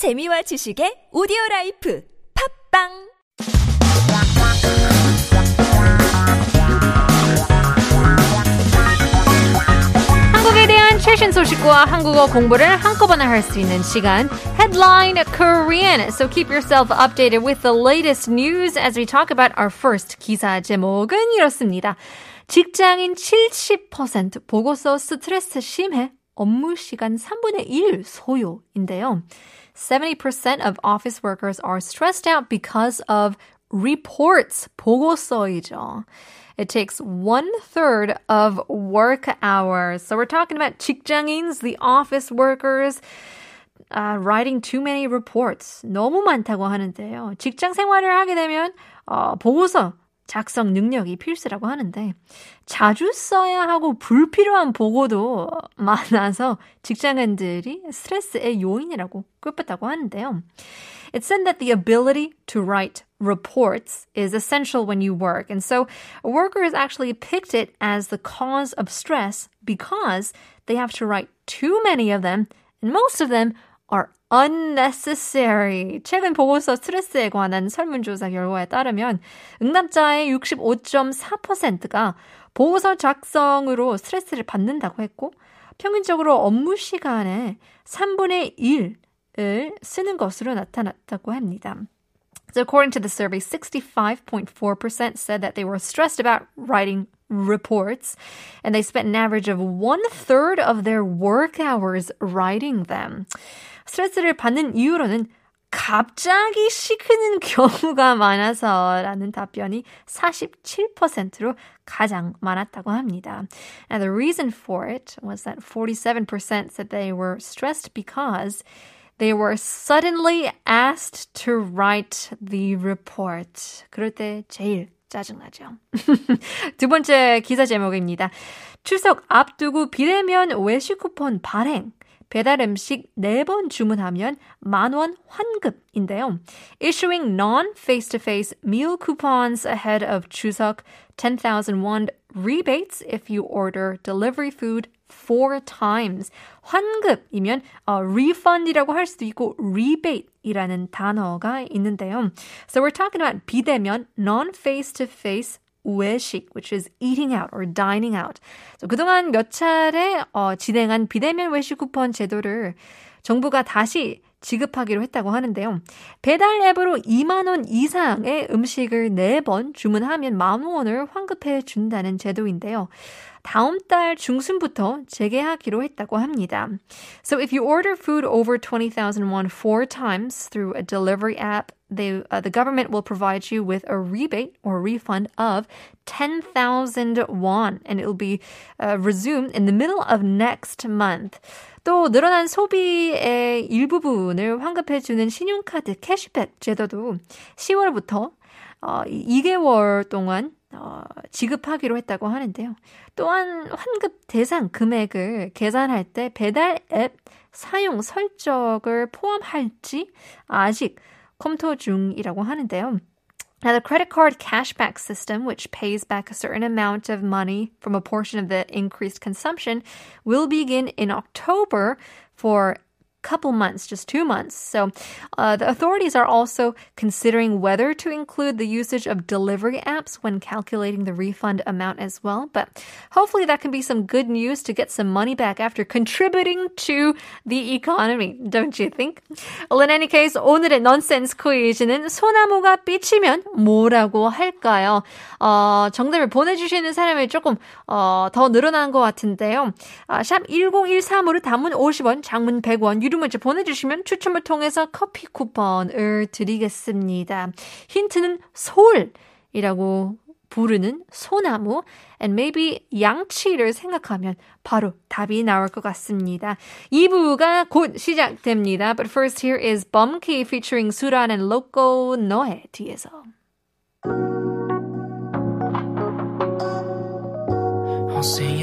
재미와 지식의 오디오 라이프 팟빵 한국에 대한 최신 소식과 한국어 공부를 한꺼번에 할 수 있는 시간 Headline Korean. So keep yourself updated with the latest news as we talk about our first 기사 제목은 이렇습니다. 직장인 70% 보고서 스트레스 심해 업무 시간 3분의 1 소요인데요. 70% of office workers are stressed out because of reports, 보고서이죠. It takes one third of work hours. So we're talking about 직장인s, the office workers, uh, writing too many reports. 너무 많다고 하는데요. 직장 생활을 하게 되면 어, 보고서 작성 능력이 필수라고 하는데 자주 써야 하고 불필요한 보고도 많아서 직장인들이 스트레스의 요인이라고 꼽았다고 하는데요. It said that the ability to write reports is essential when you work. And so workers actually picked it as the cause of stress because they have to write too many of them, and most of them are unnecessary. 최근 보고서 스트레스에 관한 설문조사 결과에 따르면 응답자의 65.4%가 보고서 작성으로 스트레스를 받는다고 했고 평균적으로 업무 시간의 3분의 1을 쓰는 것으로 나타났다고 합니다. So according to the survey, 65.4% said that they were stressed about writing reports and they spent an average of one third of their work hours writing them. 스트레스를 받는 이유로는 갑자기 시크는 경우가 많아서라는 답변이 47%로 가장 많았다고 합니다. And the reason for it was that 47% said they were stressed because they were suddenly asked to write the report. 그럴 때 제일 짜증나죠. 두 번째 기사 제목입니다. 추석 앞두고 비대면 외식 쿠폰 발행. 배달 음식 4번 주문하면 만원 환급인데요. Issuing non-face-to-face meal coupons ahead of 추석 10,000 won rebates if you order delivery food four times. 환급이면 어, refund이라고 할 수도 있고 rebate이라는 단어가 있는데요. So we're talking about 비대면 non-face-to-face 외식, which is eating out or dining out. So 그동안 몇 차례 어, 진행한 비대면 외식 쿠폰 제도를 정부가 다시 지급하기로 했다고 하는데요. 배달 앱으로 2만 원 이상의 음식을 4번 주문하면 만 원을 환급해 준다는 제도인데요. 다음 달 중순부터 재개하기로 했다고 합니다. So if you order food over 20,000 won four times through a delivery app, they, uh, the government will provide you with a rebate or refund of 10,000 won and it will be uh, resumed in the middle of next month. 또 늘어난 소비의 일부분을 환급해 주는 신용카드 캐시백 제도도 10월부터 어, 2개월 동안 어, 지급하기로 했다고 하는데요. 또한 환급 대상 금액을 계산할 때 배달 앱 사용 설정을 포함할지 아직 검토 중이라고 하는데요. Now, the credit card cashback system, which pays back a certain amount of money from a portion of the increased consumption, will begin in October for couple months, just two months. So uh, the authorities are also considering whether to include the usage of delivery apps when calculating the refund amount as well. But hopefully that can be some good news to get some money back after contributing to the economy, don't you think? Well, in any case, 오늘의 nonsense 퀴즈는 소나무가 삐치면 뭐라고 할까요? 어, 정답을 보내주시는 사람이 조금 어, 더 늘어난 것 같은데요. 아, 샵 1013으로 단문 50원, 장문 100원, 유료 문자 보내주시면 추첨을 통해서 커피 쿠폰을 드리겠습니다. 힌트는 솔이라고 부르는 소나무 and maybe 양치를 생각하면 바로 답이 나올 것 같습니다. 2부가 곧 시작됩니다. But first here is Bumkey featuring Suran and Loco Noe 뒤에서. I'll sing